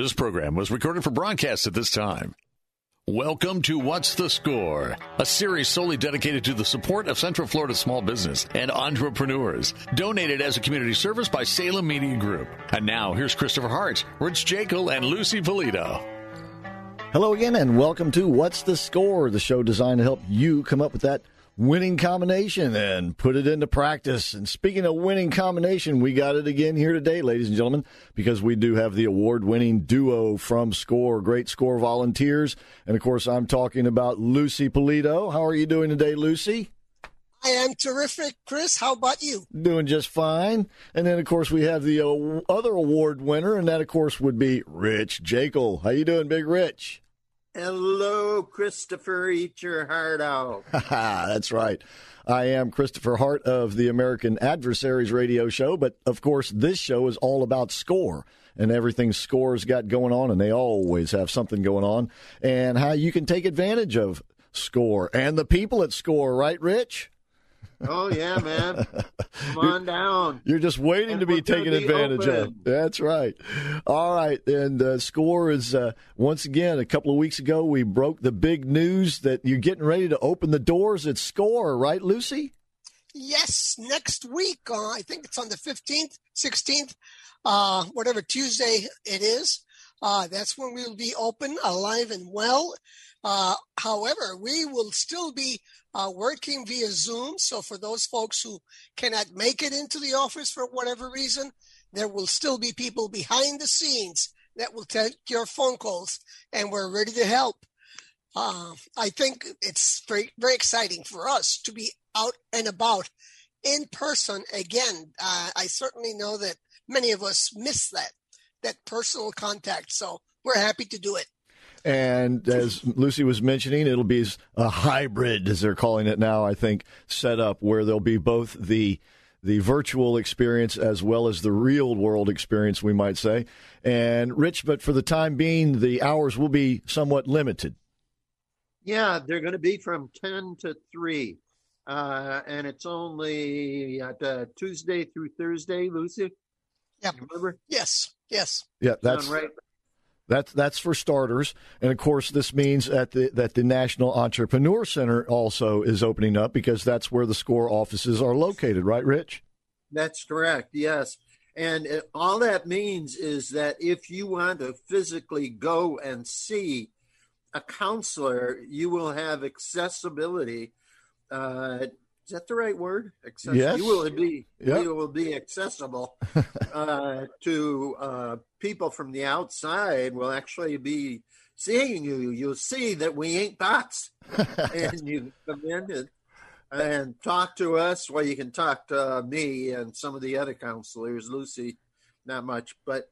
This program was recorded for broadcast at this time. Welcome to What's the Score, a series solely dedicated to the support of Central Florida small business and entrepreneurs. Donated as a community service by Salem Media Group. And now, here's Christopher Hart, Rich Jekyll, and Lucy Polito. Hello again, and welcome to What's the Score, the show designed to help you come up with that winning combination and put it into practice. And speaking of winning combination, we got it again here today, ladies and gentlemen, because we do have the award winning duo from SCORE, great SCORE volunteers. And of course, I'm talking about Lucy Polito. How are you doing today, Lucy? I am terrific, Chris. How about you? Doing just fine. And then, of course, we have the uh, other award winner, and that, of course, would be Rich Jekyll. How you doing, Big Rich? Hello, Christopher. Eat your heart out. That's right. I am Christopher Hart of the American Adversaries radio show, but of course, this show is all about score and everything Score's got going on, and they always have something going on, and how you can take advantage of Score and the people at Score, right, Rich? Oh yeah, man. Come on down. You're just waiting And to be taken be advantage of. That's right. All right, and uh, score is uh, once again a couple of weeks ago we broke the big news that you're getting ready to open the doors at Score, right, Lucy? Yes, next week. Uh, I think it's on the 15th, 16th, uh, whatever Tuesday it is. Uh, that's when we will be open, alive and well. Uh, however, we will still be uh, working via Zoom. So for those folks who cannot make it into the office for whatever reason, there will still be people behind the scenes that will take your phone calls, and we're ready to help. Uh, I think it's very, very exciting for us to be out and about in person again. Uh, I certainly know that many of us miss that that personal contact, so we're happy to do it. And as Lucy was mentioning, it'll be a hybrid, as they're calling it now. I think set up where there'll be both the the virtual experience as well as the real world experience, we might say. And Rich, but for the time being, the hours will be somewhat limited. Yeah, they're going to be from 10 to 3. Uh, and it's only at, uh, Tuesday through Thursday, Lucy. Yep. You remember? Yes, yes. Yeah, that's Sound right. That's that's for starters, and of course, this means that the that the National Entrepreneur Center also is opening up because that's where the SCORE offices are located, right, Rich? That's correct. Yes. And it, all that means is that if you want to physically go and see a counselor, you will have accessibility. Uh, is that the right word? Access- Yes. You will be Yep. you will be accessible uh, to uh, people from the outside. Will actually be seeing you. You'll see that we ain't bots, and you come in and and talk to us. Well, you can talk to me and some of the other counselors. Lucy, not much, but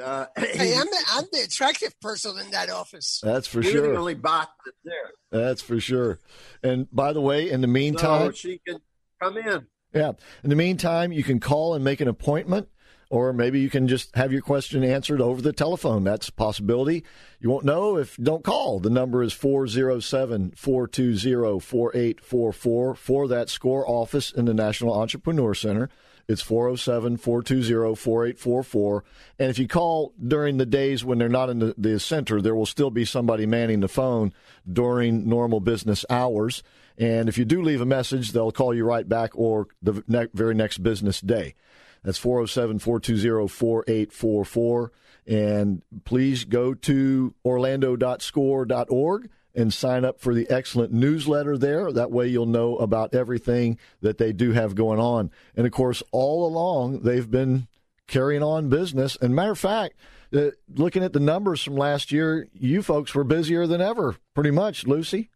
uh, Hey, I'm the, I'm the attractive person in that office. That's for you're sure. the only bot that's there. That's for sure. And by the way, in the meantime, So she can come in. Yeah. In the meantime, you can call and make an appointment, or maybe you can just have your question answered over the telephone. That's a possibility. You won't know if don't call. The number is 407 420 4844 for that SCORE office in the National Entrepreneur Center. It's 407 420 4844. And if you call during the days when they're not in the, the center, there will still be somebody manning the phone during normal business hours. And if you do leave a message, they'll call you right back or the ne- very next business day. That's 407 420 4844. And please go to orlando.score.org and sign up for the excellent newsletter there. That way you'll know about everything that they do have going on. And of course, all along, they've been carrying on business. And matter of fact, uh, looking at the numbers from last year, you folks were busier than ever, pretty much, Lucy.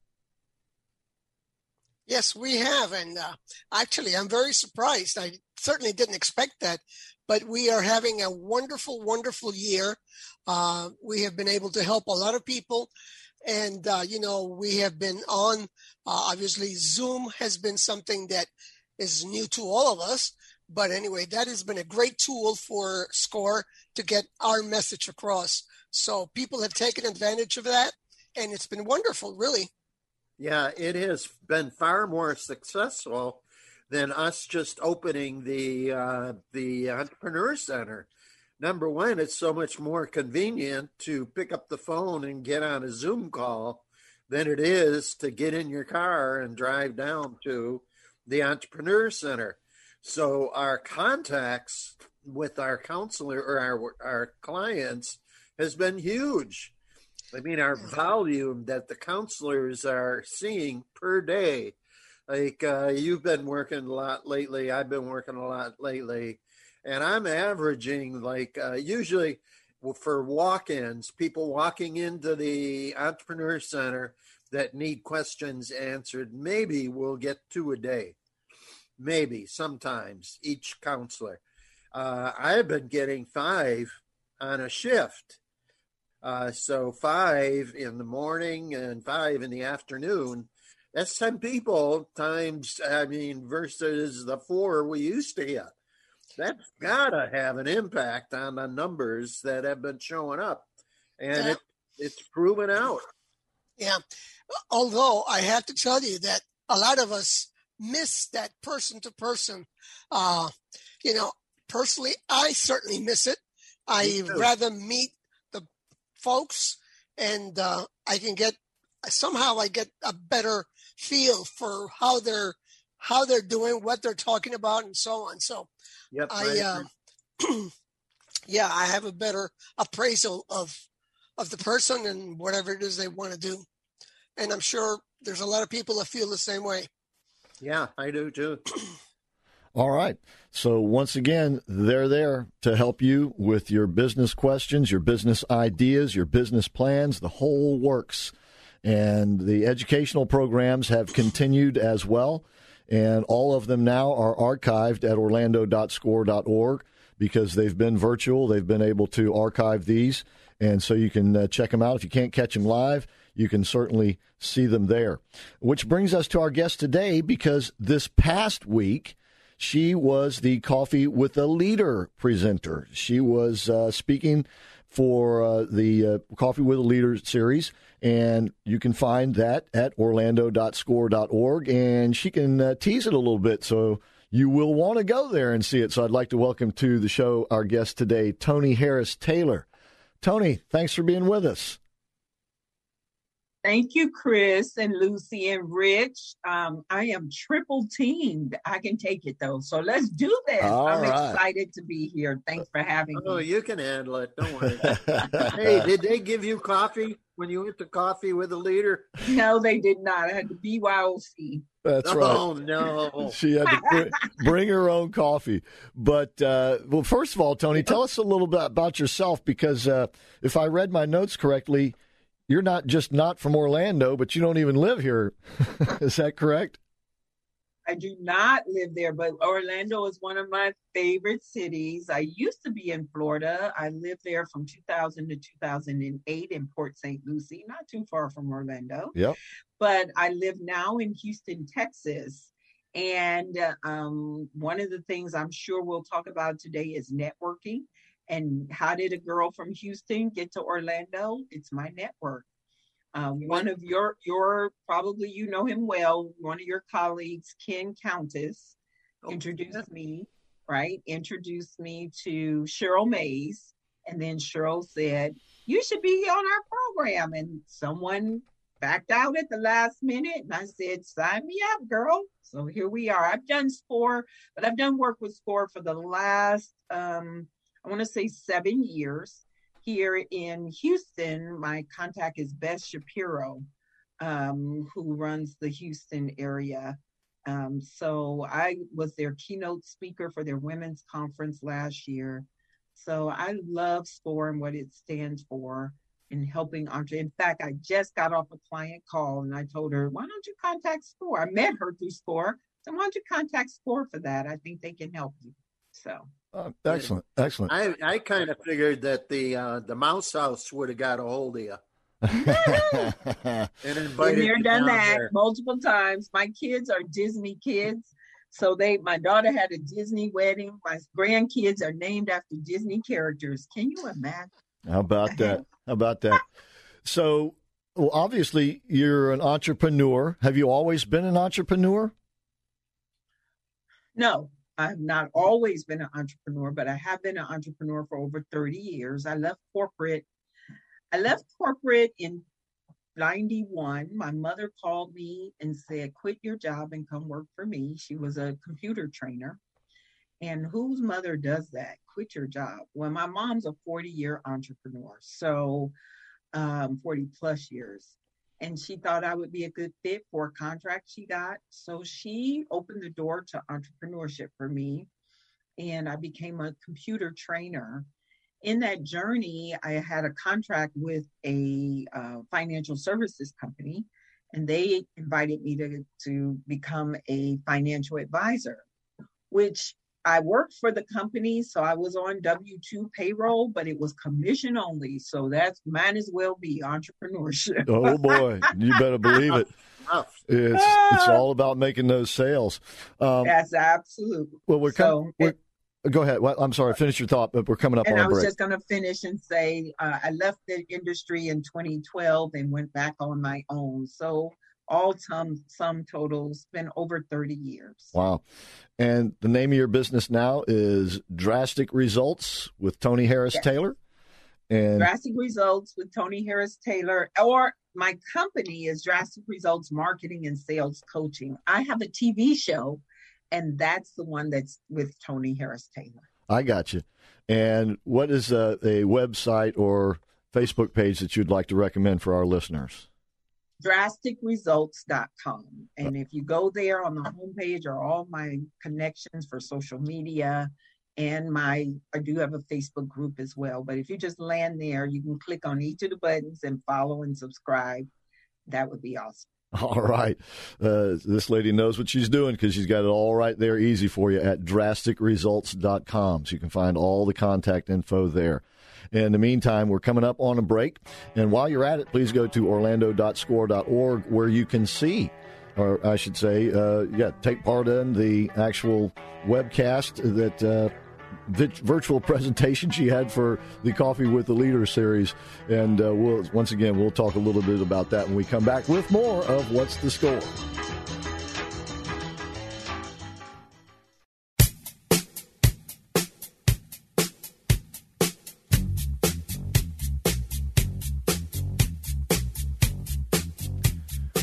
Yes, we have. And uh, actually, I'm very surprised. I certainly didn't expect that. but we are having a wonderful, wonderful year. Uh, we have been able to help a lot of people. And, uh, you know, we have been on, uh, obviously, Zoom has been something that is new to all of us. But anyway, that has been a great tool for SCORE to get our message across. So people have taken advantage of that, and it's been wonderful, really. Yeah, it has been far more successful than us just opening the uh, the entrepreneur center. Number one, it's so much more convenient to pick up the phone and get on a Zoom call than it is to get in your car and drive down to the entrepreneur center. So our contacts with our counselor or our our clients has been huge. I mean, our volume that the counselors are seeing per day. Like uh, you've been working a lot lately. I've been working a lot lately, and I'm averaging like uh, usually for walk-ins, people walking into the entrepreneur center that need questions answered. Maybe we'll get two a day, maybe sometimes each counselor. Uh, I've been getting five on a shift uh, so five in the morning and five in the afternoon. That's 10 people times, I mean, versus the four we used to get. That's got to have an impact on the numbers that have been showing up. And yeah. it, it's proven out. Yeah. Although I have to tell you that a lot of us miss that person to person. Uh, you know, personally, I certainly miss it. I rather meet the folks, and uh, I can get somehow I get a better feel for how they're how they're doing, what they're talking about, and so on. So, yep, I uh, yeah, I have a better appraisal of of the person and whatever it is they want to do, and I'm sure there's a lot of people that feel the same way. Yeah, I do too. All right. So, once again, they're there to help you with your business questions, your business ideas, your business plans, the whole works. And the educational programs have continued as well. And all of them now are archived at orlando.score.org because they've been virtual. They've been able to archive these. And so you can uh, check them out. If you can't catch them live, you can certainly see them there. Which brings us to our guest today because this past week, she was the Coffee with a Leader presenter. She was uh, speaking for uh, the uh, Coffee with a Leader series, and you can find that at orlando.score.org. And she can uh, tease it a little bit, so you will want to go there and see it. So I'd like to welcome to the show our guest today, Toni Harris Taylor. Toni, thanks for being with us. Thank you, Chris and Lucy and Rich. Um, I am triple teamed. I can take it though. So let's do this. All I'm right. excited to be here. Thanks for having oh, me. Oh, you can handle it. Don't worry. hey, did they give you coffee when you went to coffee with a leader? No, they did not. I had the BYOC. That's oh, right. Oh no! She had to bring, bring her own coffee. But uh, well, first of all, Toni, tell us a little bit about yourself because uh, if I read my notes correctly, you're not just not from Orlando, but you don't even live here. is that correct? I do not live there, but Orlando is one of my favorite cities. I used to be in Florida. I lived there from 2000 to 2008 in Port St. Lucie, not too far from Orlando. Yep. But I live now in Houston, Texas. And um, one of the things I'm sure we'll talk about today is networking. And how did a girl from Houston get to Orlando? It's my network. Um, one of your your probably you know him well. One of your colleagues, Ken Countess, oh, introduced me. Right, introduced me to Cheryl Mays, and then Cheryl said, "You should be on our program." And someone backed out at the last minute, and I said, "Sign me up, girl." So here we are. I've done SCORE, but I've done work with SCORE for the last um, I want to say seven years. Here in Houston, my contact is Beth Shapiro, um, who runs the Houston area. Um, so I was their keynote speaker for their women's conference last year. So I love SCORE and what it stands for in helping entrepreneurs. In fact, I just got off a client call and I told her, why don't you contact SCORE? I met her through SCORE. So why don't you contact SCORE for that? I think they can help you. So uh, excellent, excellent. I, I kind of figured that the uh, the Mouse House would have got a hold of you. and invited Been there, done that there. multiple times. My kids are Disney kids. So they, my daughter had a Disney wedding. My grandkids are named after Disney characters. Can you imagine? How about that? How about that? So, well, obviously, you're an entrepreneur. Have you always been an entrepreneur? No, I've not always been an entrepreneur, but I have been an entrepreneur for over 30 years. I left corporate. I left corporate in 91. My mother called me and said, Quit your job and come work for me. She was a computer trainer. And whose mother does that? Quit your job. Well, my mom's a 40 year entrepreneur, so um, 40 plus years. And she thought I would be a good fit for a contract she got. So she opened the door to entrepreneurship for me. And I became a computer trainer. In that journey, I had a contract with a uh, financial services company, and they invited me to, to become a financial advisor, which I worked for the company, so I was on W 2 payroll, but it was commission only. So that might as well be entrepreneurship. oh, boy. You better believe it. It's, it's all about making those sales. Um, That's absolute. Well, we're, so, we're Go ahead. Well, I'm sorry. Finish your thought, but we're coming up and I was break. just going to finish and say uh, I left the industry in 2012 and went back on my own. So all sum sum totals been over 30 years. Wow. And the name of your business now is Drastic Results with Toni Harris yes. Taylor. And Drastic Results with Toni Harris Taylor or my company is Drastic Results Marketing and Sales Coaching. I have a TV show and that's the one that's with Toni Harris Taylor. I got you. And what is a, a website or Facebook page that you'd like to recommend for our listeners? drasticresults.com. And if you go there on the homepage are all my connections for social media and my I do have a Facebook group as well. But if you just land there, you can click on each of the buttons and follow and subscribe. That would be awesome. All right. Uh, this lady knows what she's doing because she's got it all right there easy for you at drasticresults.com. So you can find all the contact info there. In the meantime, we're coming up on a break. And while you're at it, please go to orlando.score.org where you can see, or I should say, uh, yeah, take part in the actual webcast that. Uh, virtual presentation she had for the Coffee with the Leader series. And uh, we'll, once again, we'll talk a little bit about that when we come back with more of What's the Score.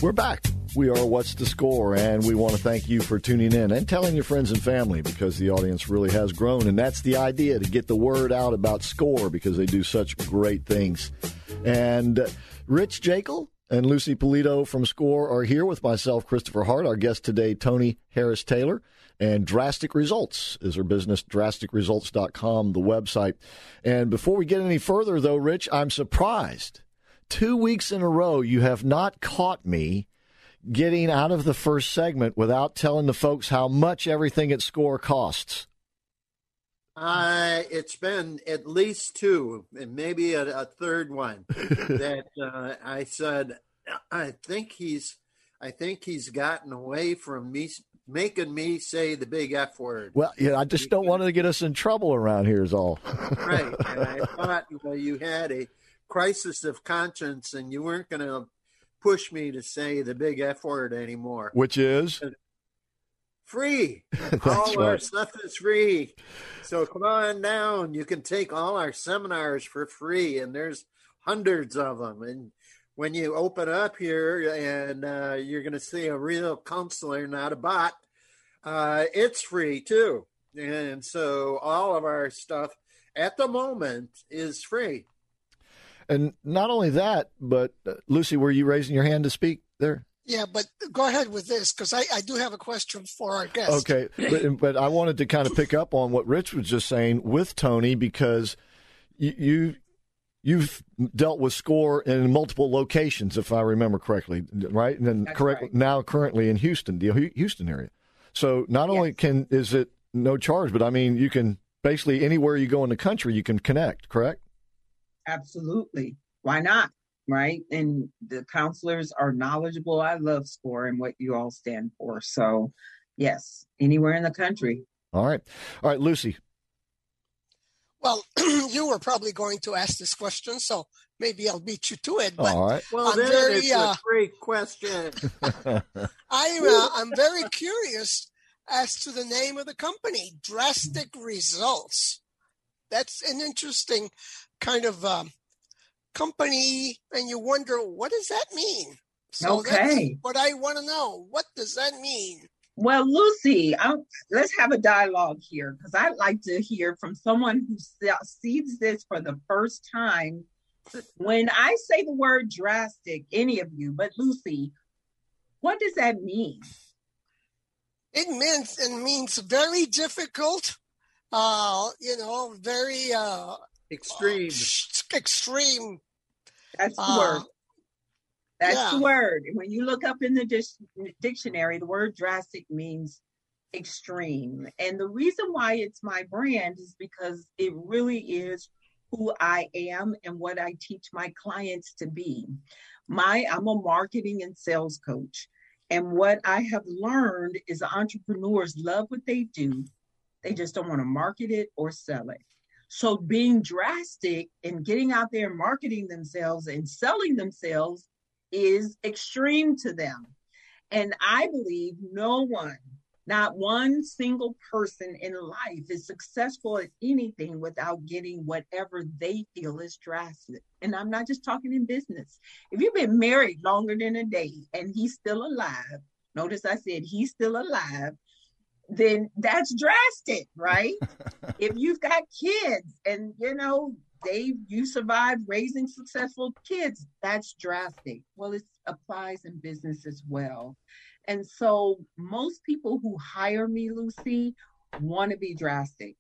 We're back. We are What's the Score, and we want to thank you for tuning in and telling your friends and family because the audience really has grown. And that's the idea to get the word out about Score because they do such great things. And uh, Rich Jekyll and Lucy Polito from Score are here with myself, Christopher Hart, our guest today, Toni Harris Taylor. And Drastic Results is her business, drasticresults.com, the website. And before we get any further, though, Rich, I'm surprised two weeks in a row, you have not caught me getting out of the first segment without telling the folks how much everything at Score costs. Uh, it's been at least two, and maybe a, a third one that uh, I said. I think he's, I think he's gotten away from me making me say the big F word. Well, yeah, I just don't want to get us in trouble around here. Is all. right, and I thought well, you had a crisis of conscience and you weren't going to push me to say the big F word anymore. Which is? Free. all right. our stuff is free. So come on down. You can take all our seminars for free, and there's hundreds of them. And when you open up here and uh, you're going to see a real counselor, not a bot, uh, it's free too. And so all of our stuff at the moment is free. And not only that, but uh, Lucy, were you raising your hand to speak there? Yeah, but go ahead with this because I, I do have a question for our guest. Okay, but, but I wanted to kind of pick up on what Rich was just saying with Toni because you, you you've dealt with score in multiple locations, if I remember correctly, right? And then correct right. now currently in Houston, the Houston area. So not only can is it no charge, but I mean, you can basically anywhere you go in the country, you can connect. Correct? Absolutely. Why not? Right. And the counselors are knowledgeable. I love SCORE and what you all stand for. So, yes, anywhere in the country. All right. All right, Lucy. Well, you were probably going to ask this question, so maybe I'll beat you to it. But All right. Well, I'm then very, it's uh, a great question. I, uh, I'm very curious as to the name of the company, Drastic Results. That's an interesting kind of um, company, and you wonder what does that mean. So okay. what I want to know. What does that mean? Well, Lucy, I'm, let's have a dialogue here because I'd like to hear from someone who sees this for the first time. When I say the word drastic, any of you, but Lucy, what does that mean? It means it means very difficult, uh, you know, very uh, extreme. Uh, extreme. That's the uh, word. That's yeah. the word. When you look up in the dictionary, the word drastic means extreme. And the reason why it's my brand is because it really is who I am and what I teach my clients to be. My I'm a marketing and sales coach. And what I have learned is entrepreneurs love what they do. They just don't want to market it or sell it. So being drastic and getting out there marketing themselves and selling themselves is extreme to them. And I believe no one, not one single person in life is successful at anything without getting whatever they feel is drastic. And I'm not just talking in business. If you've been married longer than a day and he's still alive, notice I said he's still alive, then that's drastic, right? if you've got kids and you know they you survived raising successful kids, that's drastic. Well, it applies in business as well. And so most people who hire me, Lucy, want to be drastic.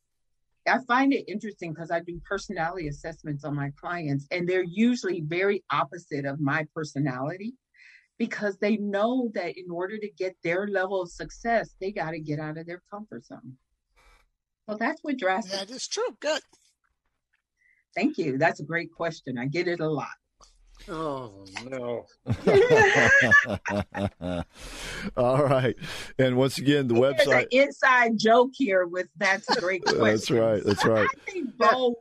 I find it interesting because I do personality assessments on my clients, and they're usually very opposite of my personality because they know that in order to get their level of success, they got to get out of their comfort zone. So that's what drastic. That is true. Good. Thank you. That's a great question. I get it a lot. Oh no. All right. And once again, the There's website an inside joke here with that's a great question. that's right. That's right. I think Bo,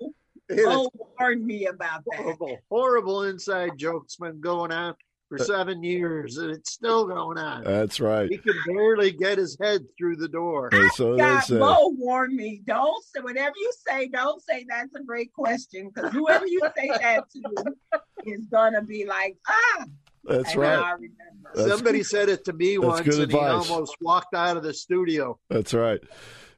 Bo warned me about that. Horrible, horrible inside jokes been going on for uh, seven years, and it's still going on. That's right. He could barely get his head through the door. so God, Mo warned me. Don't say whatever you say. Don't say that's a great question because whoever you say that to is gonna be like, ah. That's and right. That's Somebody good. said it to me once, and advice. he almost walked out of the studio. That's right.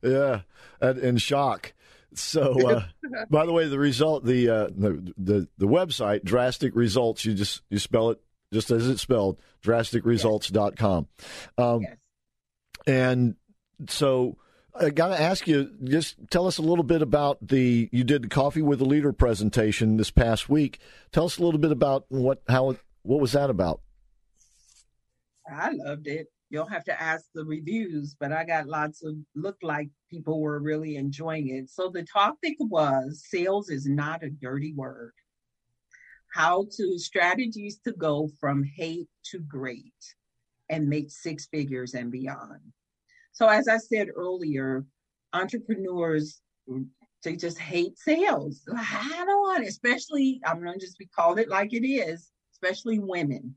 Yeah, and in shock. So, uh, by the way, the result, the, uh, the the the website, drastic results. You just you spell it just as it's spelled, drasticresults.com. Um, yes. And so I got to ask you, just tell us a little bit about the, you did the Coffee with a Leader presentation this past week. Tell us a little bit about what, how, what was that about? I loved it. You'll have to ask the reviews, but I got lots of looked like people were really enjoying it. So the topic was sales is not a dirty word how to strategies to go from hate to great and make six figures and beyond. So as I said earlier, entrepreneurs they just hate sales. I don't want, especially I'm gonna just be called it like it is, especially women.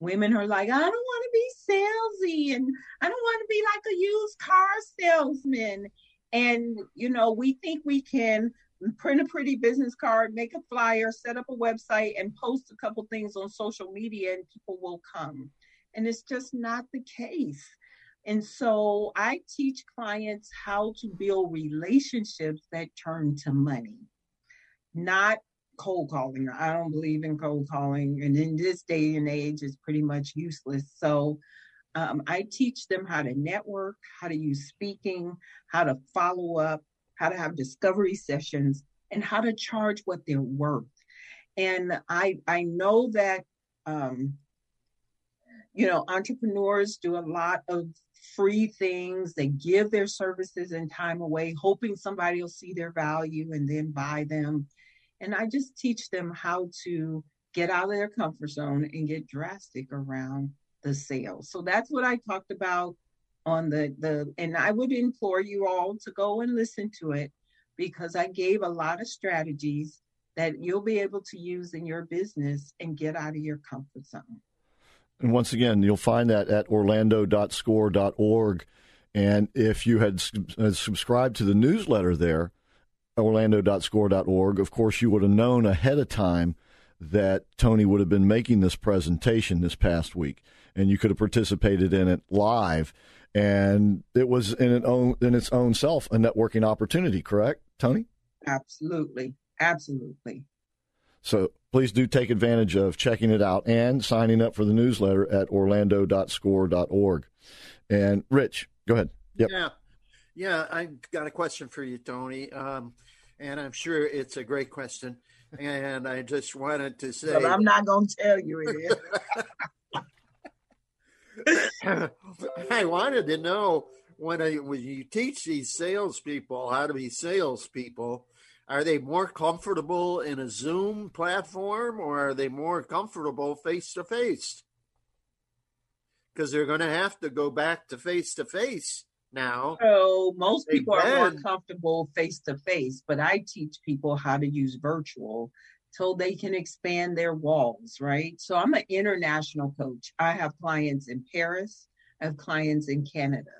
Women are like, I don't want to be salesy and I don't want to be like a used car salesman. And you know, we think we can print a pretty business card, make a flyer, set up a website, and post a couple things on social media, and people will come. And it's just not the case. And so I teach clients how to build relationships that turn to money, not cold calling. I don't believe in cold calling. And in this day and age, it's pretty much useless. So um, I teach them how to network, how to use speaking, how to follow up, how to have discovery sessions, and how to charge what they're worth. And I I know that um, you know entrepreneurs do a lot of free things. They give their services and time away, hoping somebody will see their value and then buy them. And I just teach them how to get out of their comfort zone and get drastic around the sales. So that's what I talked about on the the and I would implore you all to go and listen to it because I gave a lot of strategies that you'll be able to use in your business and get out of your comfort zone. And once again, you'll find that at orlando.score.org. And if you had uh, subscribed to the newsletter there, orlando.score.org, of course, you would have known ahead of time that Toni would have been making this presentation this past week, and you could have participated in it live. And it was in its own in its own self a networking opportunity, correct, Toni? Absolutely, absolutely. So please do take advantage of checking it out and signing up for the newsletter at orlando.score.org. And Rich, go ahead. Yep. Yeah. Yeah, I got a question for you, Toni. Um, and I'm sure it's a great question. And I just wanted to say. But I'm not going to tell you it is. I wanted to know when, I, when you teach these salespeople how to be salespeople, are they more comfortable in a Zoom platform or are they more comfortable face to face? Because they're going to have to go back to face to face now. So most people are more comfortable face to face, but I teach people how to use virtual so they can expand their walls, right? So I'm an international coach. I have clients in Paris, I have clients in Canada.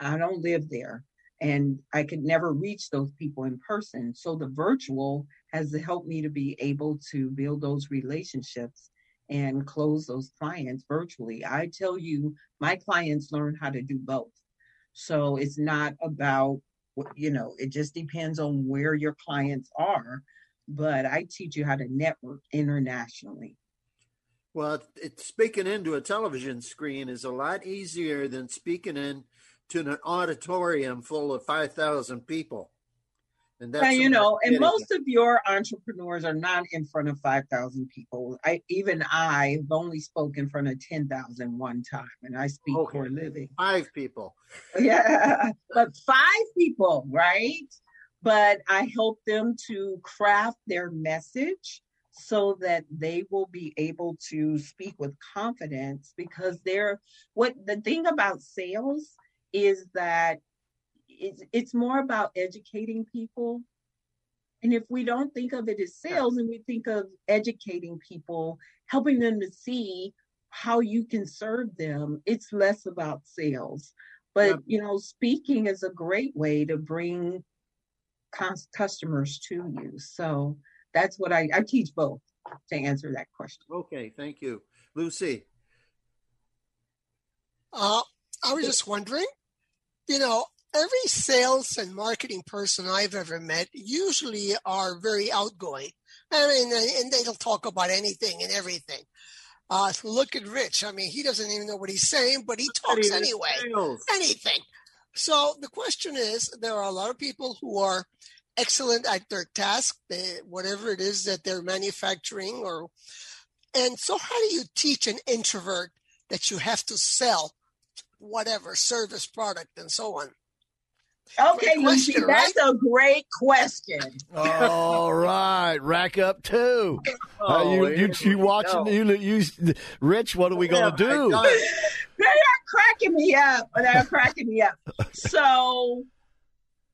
I don't live there and I could never reach those people in person. So the virtual has helped me to be able to build those relationships and close those clients virtually. I tell you, my clients learn how to do both. So it's not about, you know, it just depends on where your clients are. But I teach you how to network internationally. Well, it's speaking into a television screen is a lot easier than speaking in to an auditorium full of 5,000 people. And that's you know, and most of your entrepreneurs are not in front of 5,000 people. I even I have only spoken in front of 10,000 one time, and I speak okay. for a living. Five people. Yeah, but five people, right? But I help them to craft their message so that they will be able to speak with confidence because they're what the thing about sales is that it's, it's more about educating people. And if we don't think of it as sales and we think of educating people, helping them to see how you can serve them, it's less about sales. But, you know, speaking is a great way to bring customers to you. So that's what I, I teach both to answer that question. Okay, thank you. Lucy. Uh, I was just wondering, you know, every sales and marketing person I've ever met usually are very outgoing. I mean, and they'll talk about anything and everything. Uh, look at Rich. I mean, he doesn't even know what he's saying, but he talks anyway. Sales. Anything. So the question is, there are a lot of people who are excellent at their task, they, whatever it is that they're manufacturing, or and so how do you teach an introvert that you have to sell whatever service product and so on? Okay, Lucy, that's right? a great question. All right, rack up two. Oh, uh, you, you, you watching? You, you, Rich, what are we going to do? They are cracking me up. They're cracking me up. So,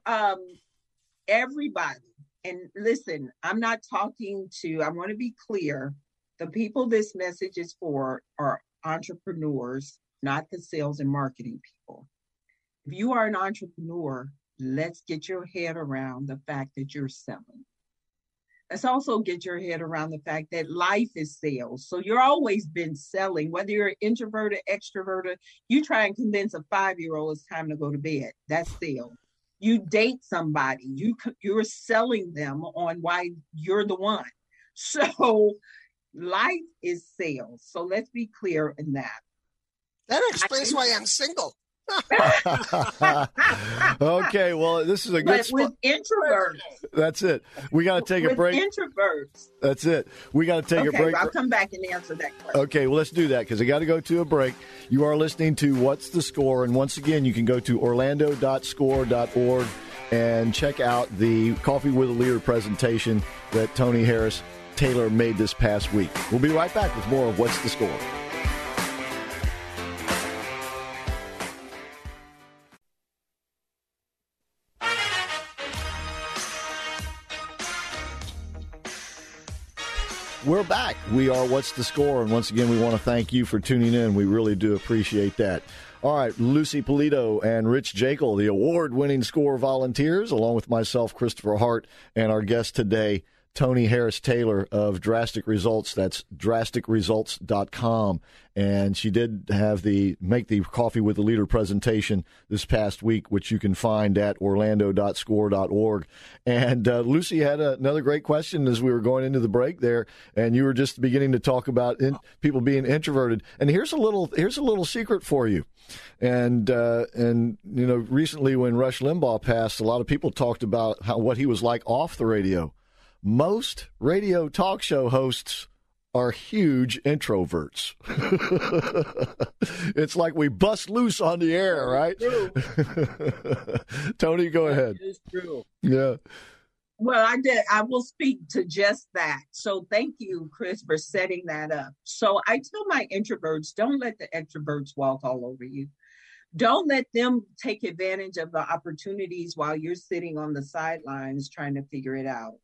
um, everybody, and listen, I'm not talking to. I want to be clear. The people this message is for are entrepreneurs not the sales and marketing people. If you are an entrepreneur, let's get your head around the fact that you're selling. Let's also get your head around the fact that life is sales. So you're always been selling, whether you're an introverted, extroverted, you try and convince a five year old it's time to go to bed. That's sales. You date somebody, you, you're selling them on why you're the one. So life is sales. So let's be clear in that. That explains why I'm single. okay, well, this is a good but with introverts. That's it. We got to take with a break. Introverts. That's it. We got to take okay, a break. I'll come back and answer that question. Okay, well, let's do that because I got to go to a break. You are listening to What's the Score? And once again, you can go to orlando.score.org and check out the Coffee with a Leader presentation that Toni Harris Taylor made this past week. We'll be right back with more of What's the Score. We're back. We are What's the Score? And once again, we want to thank you for tuning in. We really do appreciate that. All right, Lucy Polito and Rich Jekyll, the award winning score volunteers, along with myself, Christopher Hart, and our guest today, Toni Harris Taylor of Drastic Results. That's drasticresults.com. And she did have the make the coffee with the leader presentation this past week, which you can find at orlando.score.org. And uh, Lucy had a, another great question as we were going into the break there, and you were just beginning to talk about in, people being introverted. And here's a little here's a little secret for you. And uh, and you know, recently when Rush Limbaugh passed, a lot of people talked about how what he was like off the radio most radio talk show hosts are huge introverts. it's like we bust loose on the air, right? Toni, go ahead. It's true. Yeah. Well, I did. I will speak to just that. So thank you, Chris, for setting that up. So I tell my introverts, don't let the extroverts walk all over you. Don't let them take advantage of the opportunities while you're sitting on the sidelines trying to figure it out.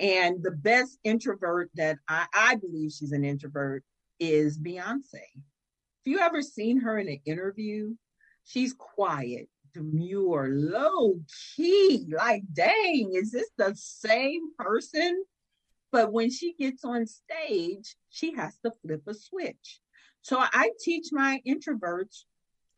And the best introvert that I, I believe she's an introvert is Beyonce. If you ever seen her in an interview, she's quiet, demure, low key. Like, dang, is this the same person? But when she gets on stage, she has to flip a switch. So I teach my introverts,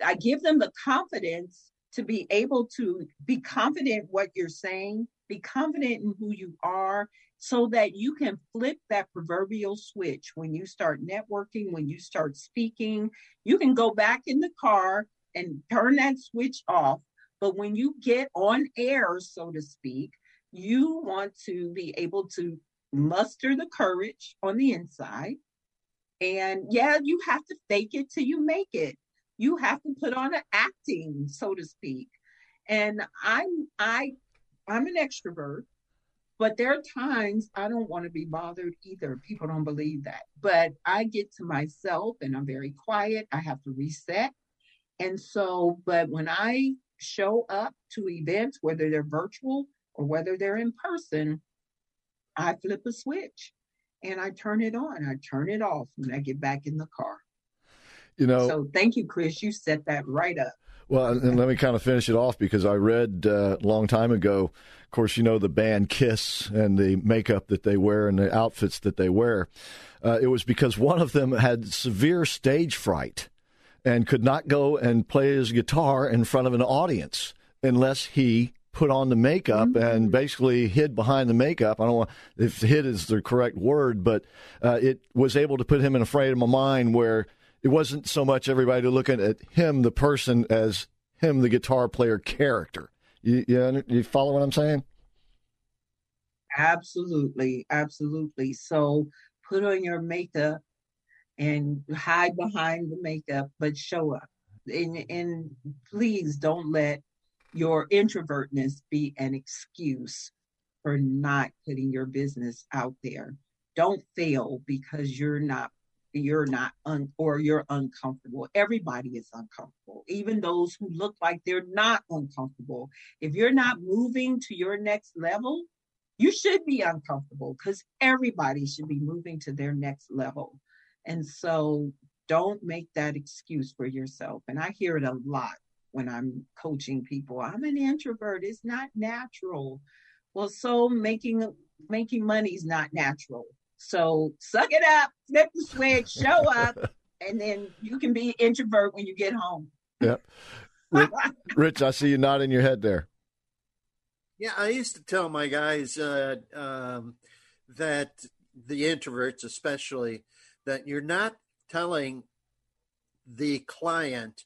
I give them the confidence to be able to be confident what you're saying, be confident in who you are so that you can flip that proverbial switch when you start networking, when you start speaking. You can go back in the car and turn that switch off. But when you get on air, so to speak, you want to be able to muster the courage on the inside. And yeah, you have to fake it till you make it. You have to put on an acting, so to speak. And I'm I I'm an extrovert, but there are times I don't want to be bothered either. People don't believe that. But I get to myself and I'm very quiet. I have to reset. And so, but when I show up to events, whether they're virtual or whether they're in person, I flip a switch and I turn it on. I turn it off when I get back in the car. You know, so thank you, Chris. You set that right up. Well, and let me kind of finish it off because I read uh, a long time ago. Of course, you know the band Kiss and the makeup that they wear and the outfits that they wear. Uh, it was because one of them had severe stage fright and could not go and play his guitar in front of an audience unless he put on the makeup mm-hmm. and basically hid behind the makeup. I don't know if hid is the correct word, but uh, it was able to put him in a frame of mind where it wasn't so much everybody looking at him, the person, as him, the guitar player character. You, you, you follow what I'm saying? Absolutely, absolutely. So put on your makeup and hide behind the makeup, but show up. And, and please don't let your introvertness be an excuse for not putting your business out there. Don't fail because you're not you're not un, or you're uncomfortable. Everybody is uncomfortable, even those who look like they're not uncomfortable. If you're not moving to your next level, you should be uncomfortable because everybody should be moving to their next level. And so don't make that excuse for yourself. And I hear it a lot when I'm coaching people. I'm an introvert. It's not natural. Well, so making making money is not natural. So suck it up, flip the switch, show up, and then you can be introvert when you get home. Yep. Rich, Rich, I see you nodding your head there. Yeah, I used to tell my guys uh, um, that the introverts, especially, that you're not telling the client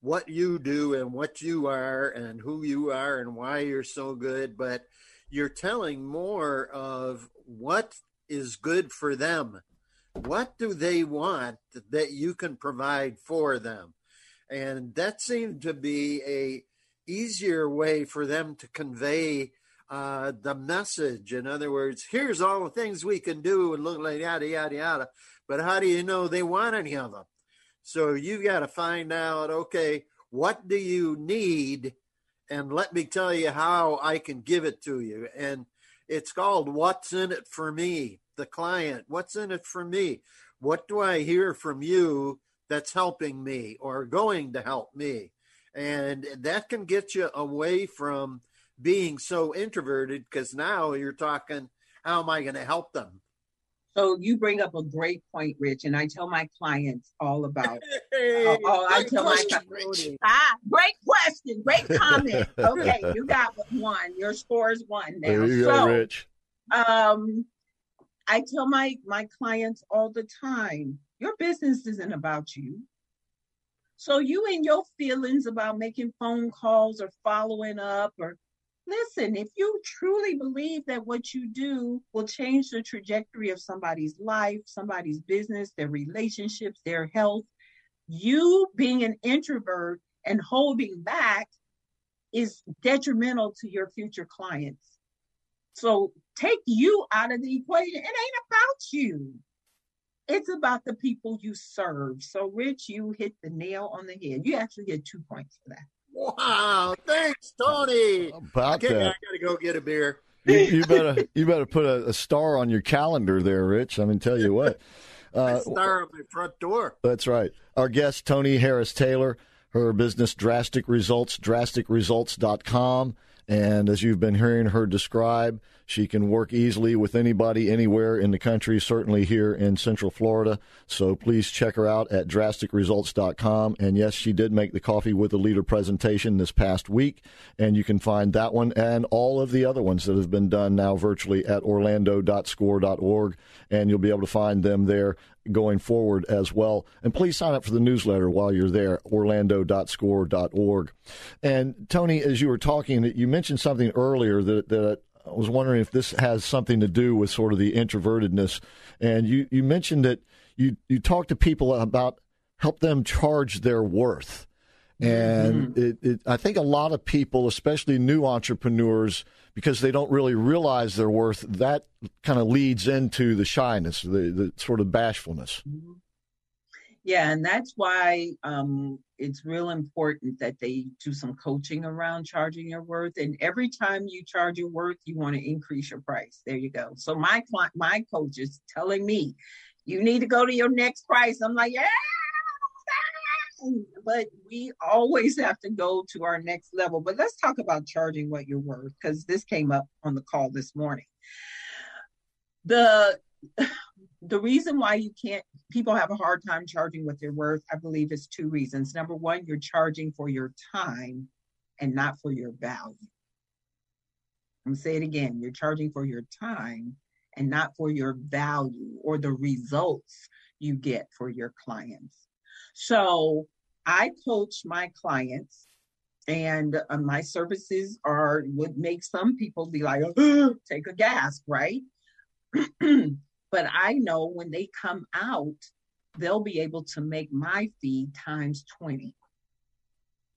what you do and what you are and who you are and why you're so good, but you're telling more of what is good for them. What do they want that you can provide for them? And that seemed to be a easier way for them to convey uh, the message. In other words, here's all the things we can do and look like yada, yada, yada. But how do you know they want any of them? So you got to find out, okay, what do you need? And let me tell you how I can give it to you. And it's called What's in It for Me, the client. What's in it for me? What do I hear from you that's helping me or going to help me? And that can get you away from being so introverted because now you're talking, how am I going to help them? So you bring up a great point, Rich, and I tell my clients all about. Hey, uh, oh, I tell my clients, ah, great question, great comment. okay, you got one. Your score is one now. There you so, go, Rich. Um, I tell my my clients all the time, your business isn't about you. So you and your feelings about making phone calls or following up or listen, if you truly believe that what you do will change the trajectory of somebody's life, somebody's business, their relationships, their health, you being an introvert and holding back is detrimental to your future clients. So take you out of the equation. It ain't about you. It's about the people you serve. So, Rich, you hit the nail on the head. You actually get two points for that. Wow! Thanks, Toni. About okay, that. I gotta go get a beer. You, you better you better put a, a, star on your calendar there, Rich. I mean, tell you what. Uh, star on my front door. That's right. Our guest, Toni Harris Taylor, her business Drastic Results, drasticresults.com. And as you've been hearing her describe, she can work easily with anybody anywhere in the country, certainly here in Central Florida. So please check her out at drasticresults.com. And yes, she did make the Coffee with a Leader presentation this past week. And you can find that one and all of the other ones that have been done now virtually at orlando.score.org. And you'll be able to find them there going forward as well. And please sign up for the newsletter while you're there, orlando.score.org. And Toni, as you were talking, you mentioned something earlier that, that I was wondering if this has something to do with sort of the introvertedness. And you, you mentioned that you, you talk to people about help them charge their worth. And mm-hmm. it, it, I think a lot of people, especially new entrepreneurs, because they don't really realize their worth, that kind of leads into the shyness, the, the sort of bashfulness. Mm-hmm. Yeah, and that's why um, it's real important that they do some coaching around charging your worth. And every time you charge your worth, you want to increase your price. There you go. So my client, my coach is telling me, you need to go to your next price. I'm like, yeah, but we always have to go to our next level. But let's talk about charging what you're worth because this came up on the call this morning. The the reason why you can't people have a hard time charging what they're worth, I believe, is two reasons. Number one, you're charging for your time and not for your value. I'm gonna say it again, you're charging for your time and not for your value or the results you get for your clients. So I coach my clients and uh, my services are would make some people be like take a gasp right? But i know when they come out they'll be able to make my fee times 20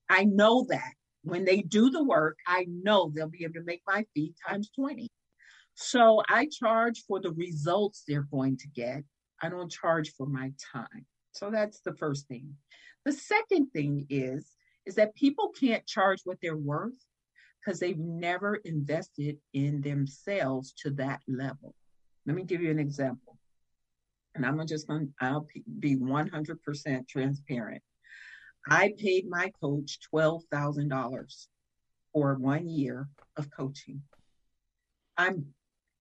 i know that. When they do the work i know they'll be able to make my fee times 20 so i charge for the results they're going to get. I don't charge for my time. So that's the first thing. The second thing is is that people can't charge what they're worth because they've never invested in themselves to that level. Let me give you an example. And I'm just going to I'll be 100% transparent. I paid my coach $12,000 for one year of coaching. I'm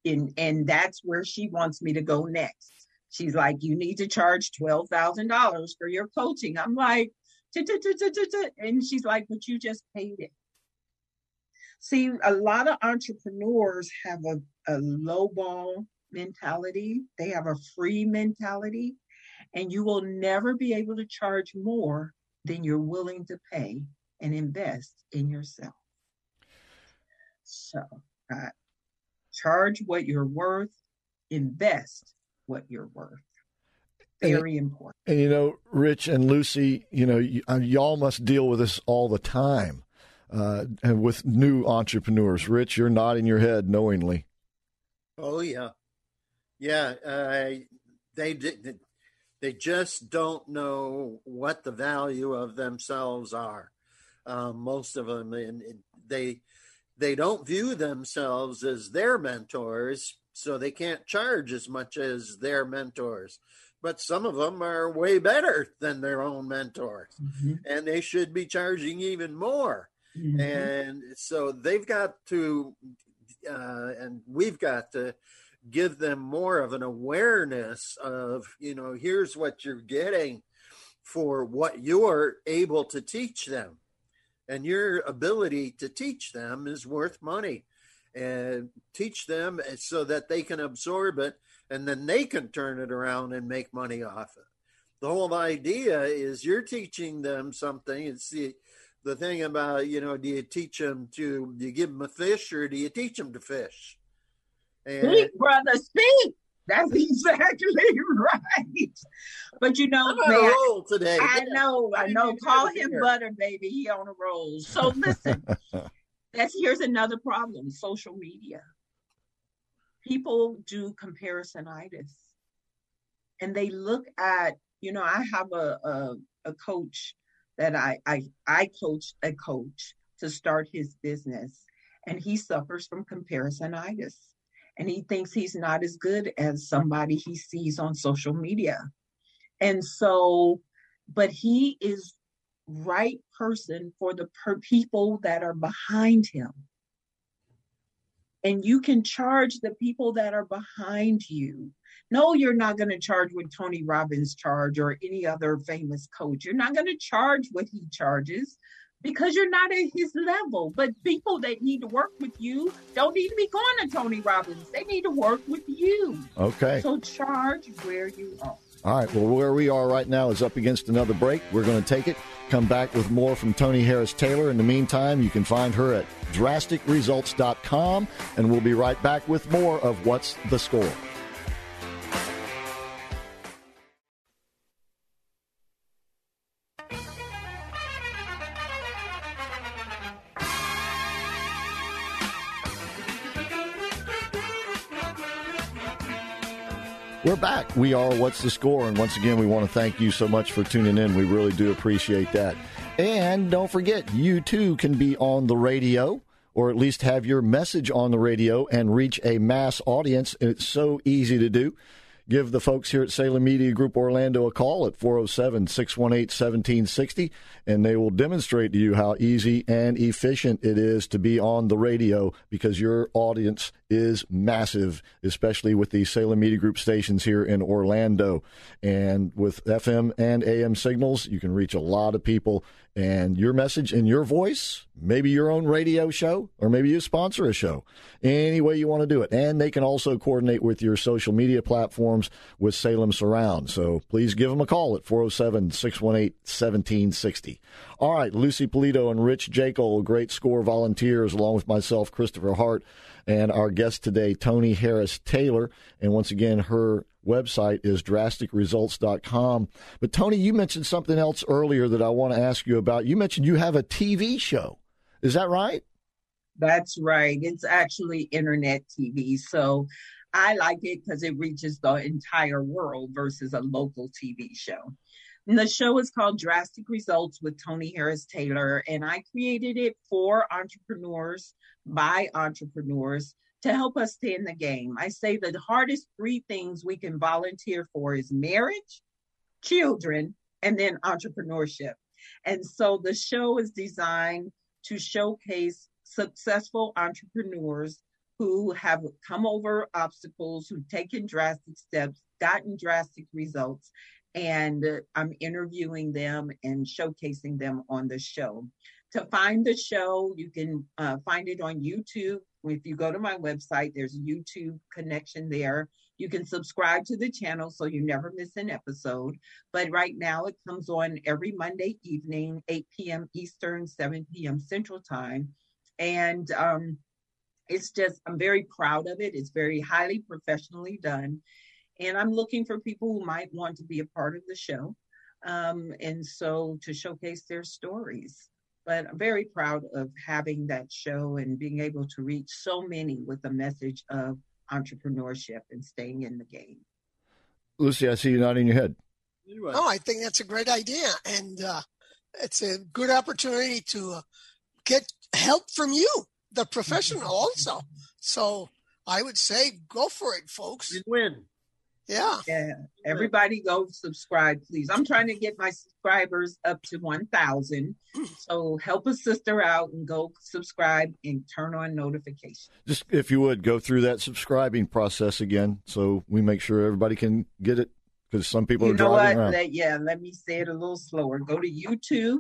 in and that's where she wants me to go next. She's like, you need to charge $12,000 for your coaching. I'm like, and she's like, but you just paid it. See, a lot of entrepreneurs have a, a low ball mentality, they have a free mentality, and you will never be able to charge more than you're willing to pay and invest in yourself. So, uh, charge what you're worth, invest what you're worth. Very and, important. And you know, Rich and Lucy, you know, y- uh, y'all must deal with this all the time uh, and with new entrepreneurs. Rich, you're nodding your head knowingly. Oh yeah, yeah. Uh, they they just don't know what the value of themselves are. Um, most of them, and they they don't view themselves as their mentors, so they can't charge as much as their mentors. But some of them are way better than their own mentors, mm-hmm. and they should be charging even more. Mm-hmm. And so they've got to, uh, and we've got to give them more of an awareness of, you know, here's what you're getting for what you're able to teach them. And your ability to teach them is worth money. And teach them so that they can absorb it and then they can turn it around and make money off it. The whole idea is you're teaching them something. It's the, the thing about, you know, do you teach them to, do you give them a fish or do you teach them to fish? And, speak, brother, speak. That's exactly right. But you know, I'm on man, a roll today. I know, I know. Call him here. butter, baby. He on a roll. So listen, that's here's another problem: social media. People do comparisonitis, and they look at. You know, I have a a, a coach that I I I coach a coach to start his business, and he suffers from comparisonitis and he thinks he's not as good as somebody he sees on social media. And so, but he is right person for the per- people that are behind him. And you can charge the people that are behind you. No, you're not going to charge what Tony Robbins charge or any other famous coach. You're not going to charge what he charges because you're not at his level. But people that need to work with you don't need to be going to Tony Robbins. They need to work with you. Okay. So charge where you are. All right. Well, where we are right now is up against another break. We're going to take it, come back with more from Toni Harris Taylor. In the meantime, you can find her at drasticresults.com, and we'll be right back with more of What's the Score. We are What's the Score? And once again, we want to thank you so much for tuning in. We really do appreciate that. And don't forget, you too can be on the radio or at least have your message on the radio and reach a mass audience. It's so easy to do give the folks here at Salem Media Group Orlando a call at 407 618 1760, and they will demonstrate to you how easy and efficient it is to be on the radio because your audience is massive, especially with the Salem Media Group stations here in Orlando. And with FM and AM signals, you can reach a lot of people. And your message in your voice, maybe your own radio show, or maybe you sponsor a show, any way you want to do it. And they can also coordinate with your social media platforms with Salem Surround. So please give them a call at 407 618 1760. All right, Lucy Polito and Rich Jekyll, great score volunteers, along with myself, Christopher Hart and our guest today, Toni Harris Taylor. And once again, her website is drasticresults.com. But Toni, you mentioned something else earlier that I want to ask you about. You mentioned you have a TV show. Is that right? That's right. It's actually internet TV. So I like it because it reaches the entire world versus a local TV show. And the show is called Drastic Results with Toni Harris Taylor, and I created it for entrepreneurs by entrepreneurs to help us stay in the game. I say the hardest three things we can volunteer for is marriage, children, and then entrepreneurship. And so the show is designed to showcase successful entrepreneurs who have come over obstacles, who've taken drastic steps, gotten drastic results, and I'm interviewing them and showcasing them on the show. To find the show, you can uh, find it on YouTube if you go to my website, there's a YouTube connection there. You can subscribe to the channel so you never miss an episode. But right now it comes on every Monday evening, 8 p.m. Eastern, 7 p.m. Central Time. And um, it's just, I'm very proud of it. It's very highly professionally done. And I'm looking for people who might want to be a part of the show. Um, and so to showcase their stories. But I'm very proud of having that show and being able to reach so many with the message of entrepreneurship and staying in the game. Lucy, I see you nodding your head. Oh, I think that's a great idea. And uh, it's a good opportunity to uh, get help from you, the professional, also. So I would say go for it, folks. You win. Yeah. Yeah. Everybody go subscribe, please. I'm trying to get my subscribers up to 1,000. Mm. So help a sister out and go subscribe and turn on notifications. Just if you would go through that subscribing process again so we make sure everybody can get it because some people you are know driving what? around. Let- yeah, let me say it a little slower. Go to YouTube,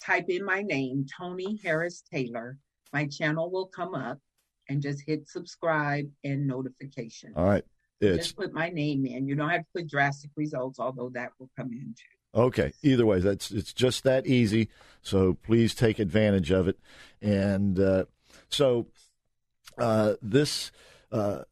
type in my name, Toni Harris Taylor. My channel will come up and just hit subscribe and notification. All right. It's Just put my name in. You don't have to put drastic results, although that will come in too. Okay. Either way, that's it's just that easy. So please take advantage of it. And uh, so uh, this uh,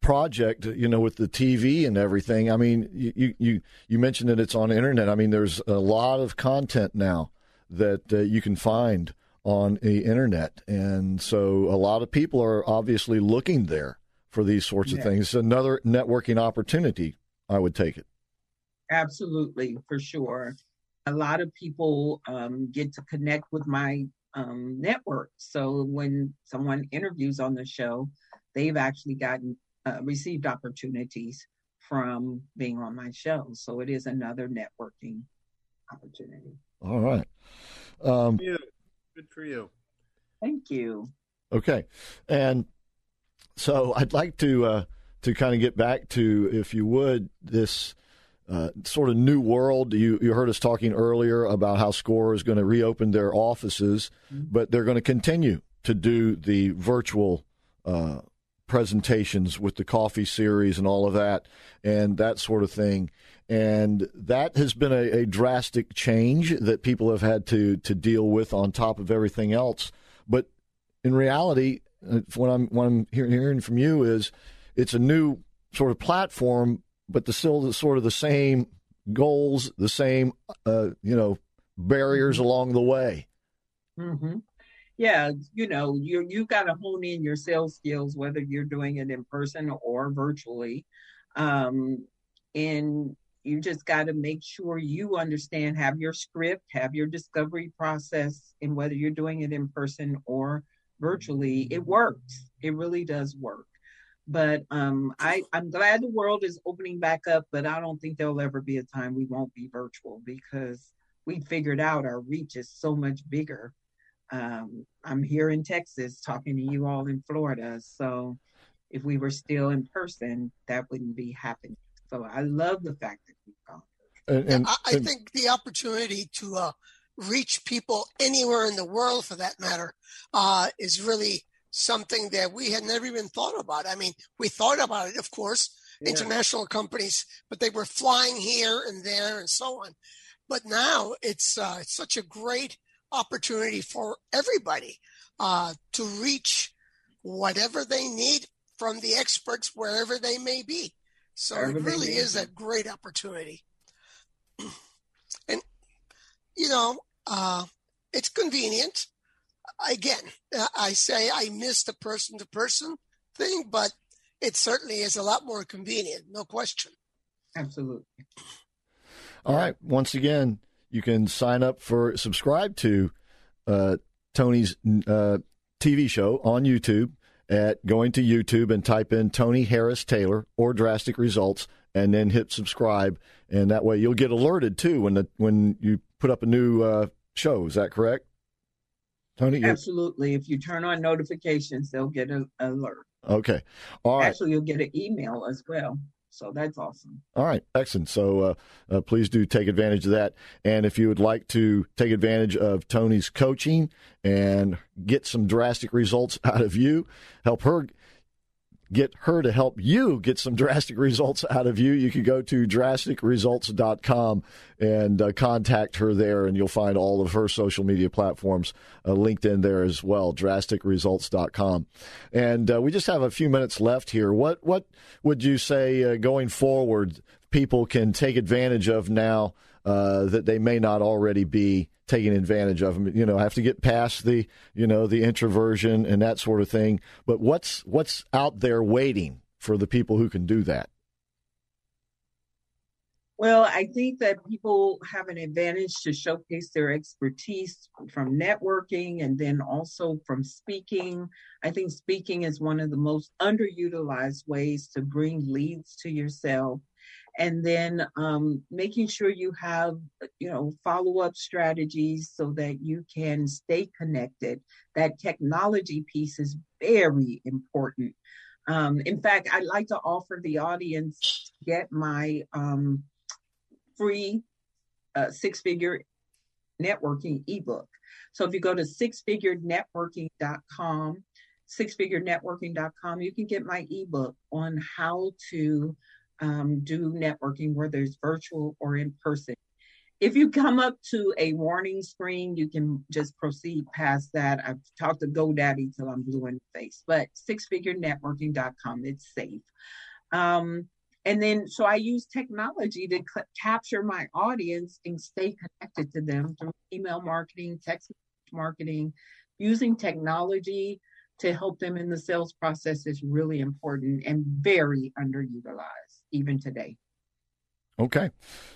project, you know, with the TV and everything. I mean, you you you mentioned that it's on the internet. I mean, there's a lot of content now that uh, you can find on the internet, and so a lot of people are obviously looking there for these sorts of Yeah. things. It's another networking opportunity. I would take it. Absolutely, for sure. A lot of people um, get to connect with my um, network. So when someone interviews on the show, they've actually gotten uh, received opportunities from being on my show. So it is another networking opportunity. All right. Um, Good for you. Thank you. Okay, and so I'd like to uh, to kind of get back to, if you would, this uh, sort of new world. You you heard us talking earlier about how Score is going to reopen their offices, but they're going to continue to do the virtual uh, presentations with the coffee series and all of that and that sort of thing. And that has been a, a drastic change that people have had to to deal with on top of everything else. But in reality, what I'm what I'm hear- hearing from you is it's a new sort of platform, but the still the sort of the same goals, the same uh, you know barriers along the way. hmm Yeah, you know, you you got to hone in your sales skills, whether you're doing it in person or virtually, um, and you just got to make sure you understand, have your script, have your discovery process, and whether you're doing it in person or virtually, it works. It really does work. But um, I, I'm glad the world is opening back up, but I don't think there'll ever be a time we won't be virtual because we figured out our reach is so much bigger. Um, I'm here in Texas talking to you all in Florida. So if we were still in person, that wouldn't be happening. So I love the fact that we've gone. And, and, I, I think the opportunity to uh, reach people anywhere in the world, for that matter, uh, is really something that we had never even thought about. I mean, we thought about it, of course, Yeah. international companies, but they were flying here and there and so on. But now it's uh, it's such a great opportunity for everybody uh, to reach whatever they need from the experts wherever they may be. So it really is a great opportunity. And you know, uh, it's convenient. Again, uh, I say I miss the person to person thing, but it certainly is a lot more convenient, no question. Absolutely. All right. Once again, you can sign up for subscribe to uh, Toni's uh, TV show on YouTube at going to YouTube and type in Toni Harris Taylor or Drastic Results, and then hit subscribe, and that way you'll get alerted too when the when you put up a new uh, show. Is that correct, Toni? Absolutely. If you turn on notifications, they'll get an alert. Okay. All right. Actually, you'll get an email as well. So that's awesome. All right, excellent. So uh, uh, please do take advantage of that. And if you would like to take advantage of Toni's coaching and get some drastic results out of you, help her get her to help you get some drastic results out of you, you can go to drasticresults.com and uh, contact her there, and you'll find all of her social media platforms uh, linked in there as well. Drasticresults.com. And uh, we just have a few minutes left here. What what would you say uh, going forward? People can take advantage of now uh, that they may not already be taking advantage of them. You know, have to get past the you know the introversion and that sort of thing. But what's what's out there waiting for the people who can do that? Well, I think that people have an advantage to showcase their expertise from networking and then also from speaking. I think speaking is one of the most underutilized ways to bring leads to yourself and then um, making sure you have you know follow-up strategies so that you can stay connected. That technology piece is very important. Um, in fact i'd like to offer the audience to get my um, free uh, six-figure networking ebook. So if you go to sixfigurenetworking.com sixfigurenetworking.com you can get my ebook on how to um, do networking, whether it's virtual or in person. If you come up to a warning screen, you can just proceed past that. I've talked to GoDaddy till I'm blue in the face, but sixfigurenetworking.com, it's safe. Um, and then, so I use technology to c- capture my audience and stay connected to them through email marketing, text marketing, using technology to help them in the sales process is really important and very underutilized even today. Okay.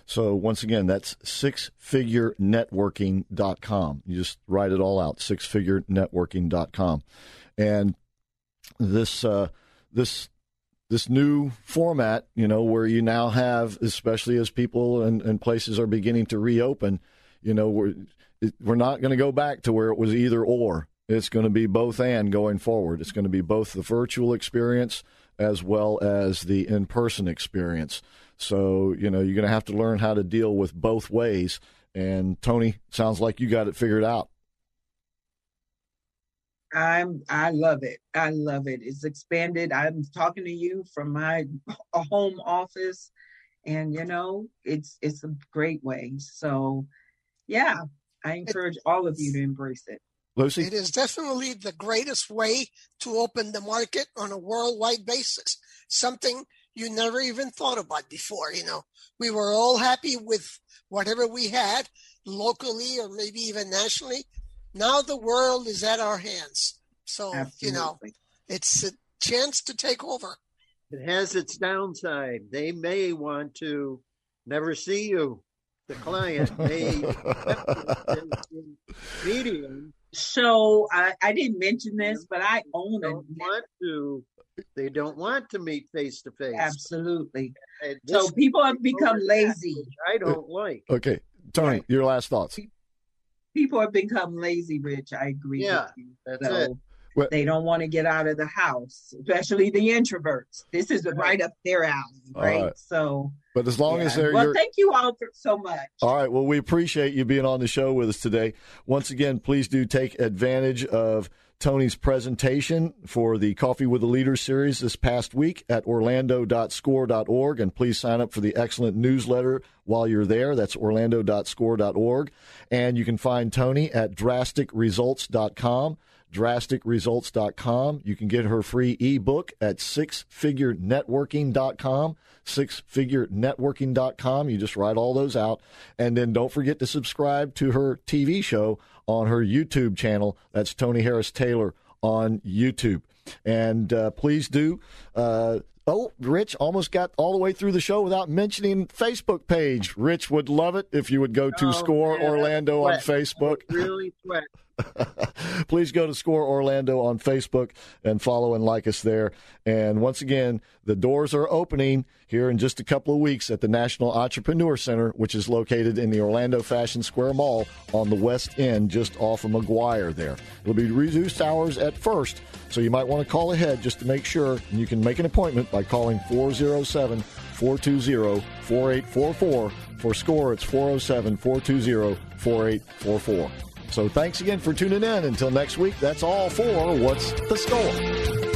So once again, that's sixfigurenetworking.com. You just write it all out, sixfigurenetworking.com. And this uh, this this new format, you know, where you now have, especially as people and, and places are beginning to reopen, you know, we're we're not going to go back to where it was either or. It's going to be both and going forward. It's going to be both the virtual experience as well as the in person experience. So, you know, you're going to have to learn how to deal with both ways. And Toni, sounds like you got it figured out. I'm I love it. I love it. It's expanded. I'm talking to you from my home office and you know, it's it's a great way. So, yeah, I encourage all of you to embrace it. Lucy? It is definitely the greatest way to open the market on a worldwide basis. Something you never even thought about before. You know, we were all happy with whatever we had locally or maybe even nationally. Now the world is at our hands. So, Absolutely. you know, it's a chance to take over. It has its downside. They may want to never see you. The client may medium so I, I didn't mention this, but I own they don't want to. They don't want to meet face to face. Absolutely. So people have become lazy. I don't like. Okay, Toni, your last thoughts. People have become lazy, Rich. I agree. Yeah, that's so, it. Well, they don't want to get out of the house, especially the introverts. This is right up their alley, right? right. So, but as long yeah. as they're well, thank you all for so much. All right, well, we appreciate you being on the show with us today. Once again, please do take advantage of Toni's presentation for the Coffee with the Leaders series this past week at orlando.score.org. And please sign up for the excellent newsletter while you're there. That's orlando.score.org. And you can find Toni at drasticresults.com drasticresults.com. You can get her free ebook at sixfigurenetworking.com, sixfigurenetworking.com. You just write all those out. And then don't forget to subscribe to her TV show on her YouTube channel. That's Toni Harris Taylor on YouTube. And uh, please do. Uh, oh, Rich almost got all the way through the show without mentioning Facebook page. Rich would love it if you would go to oh, Score man, Orlando on Facebook. Really sweat. Please go to Score Orlando on Facebook and follow and like us there. And once again, the doors are opening here in just a couple of weeks at the National Entrepreneur Center, which is located in the Orlando Fashion Square Mall on the west end, just off of Maguire there. It'll be reduced hours at first, so you might want to call ahead just to make sure. And you can make an appointment by calling 407 420 4844. For score, it's 407 420 4844. So thanks again for tuning in. Until next week, that's all for What's the Score?